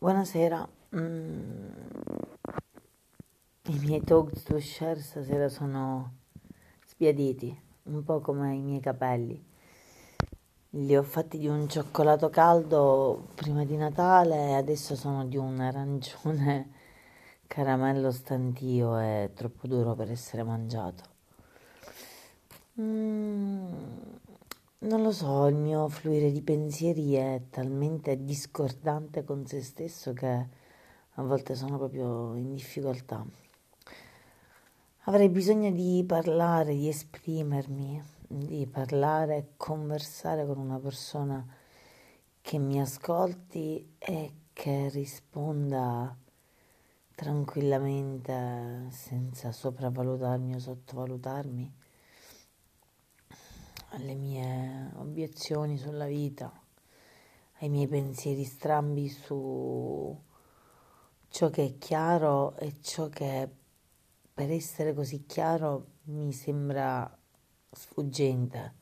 Buonasera, mm, i miei talk to share stasera sono sbiaditi, un po' come i miei capelli. Li ho fatti di un cioccolato caldo prima di Natale e adesso sono di un arancione caramello stantio e troppo duro per essere mangiato. Mm, non lo so, il mio fluire di pensieri è talmente discordante con se stesso che a volte sono proprio in difficoltà. Avrei bisogno di parlare, di esprimermi, di parlare e conversare con una persona che mi ascolti e che risponda tranquillamente senza sopravvalutarmi o sottovalutarmi alle mie obiezioni sulla vita, ai miei pensieri strambi su ciò che è chiaro e ciò che per essere così chiaro mi sembra sfuggente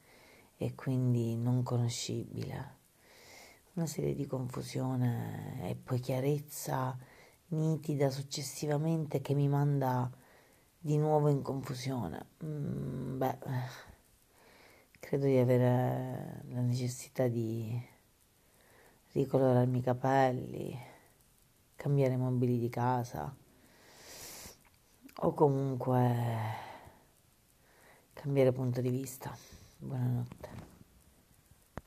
e quindi non conoscibile. Una serie di confusione e poi chiarezza nitida successivamente che mi manda di nuovo in confusione. Mm, beh, credo di avere la necessità di ricolorarmi i capelli, cambiare i mobili di casa o comunque cambiare punto di vista. Buonanotte.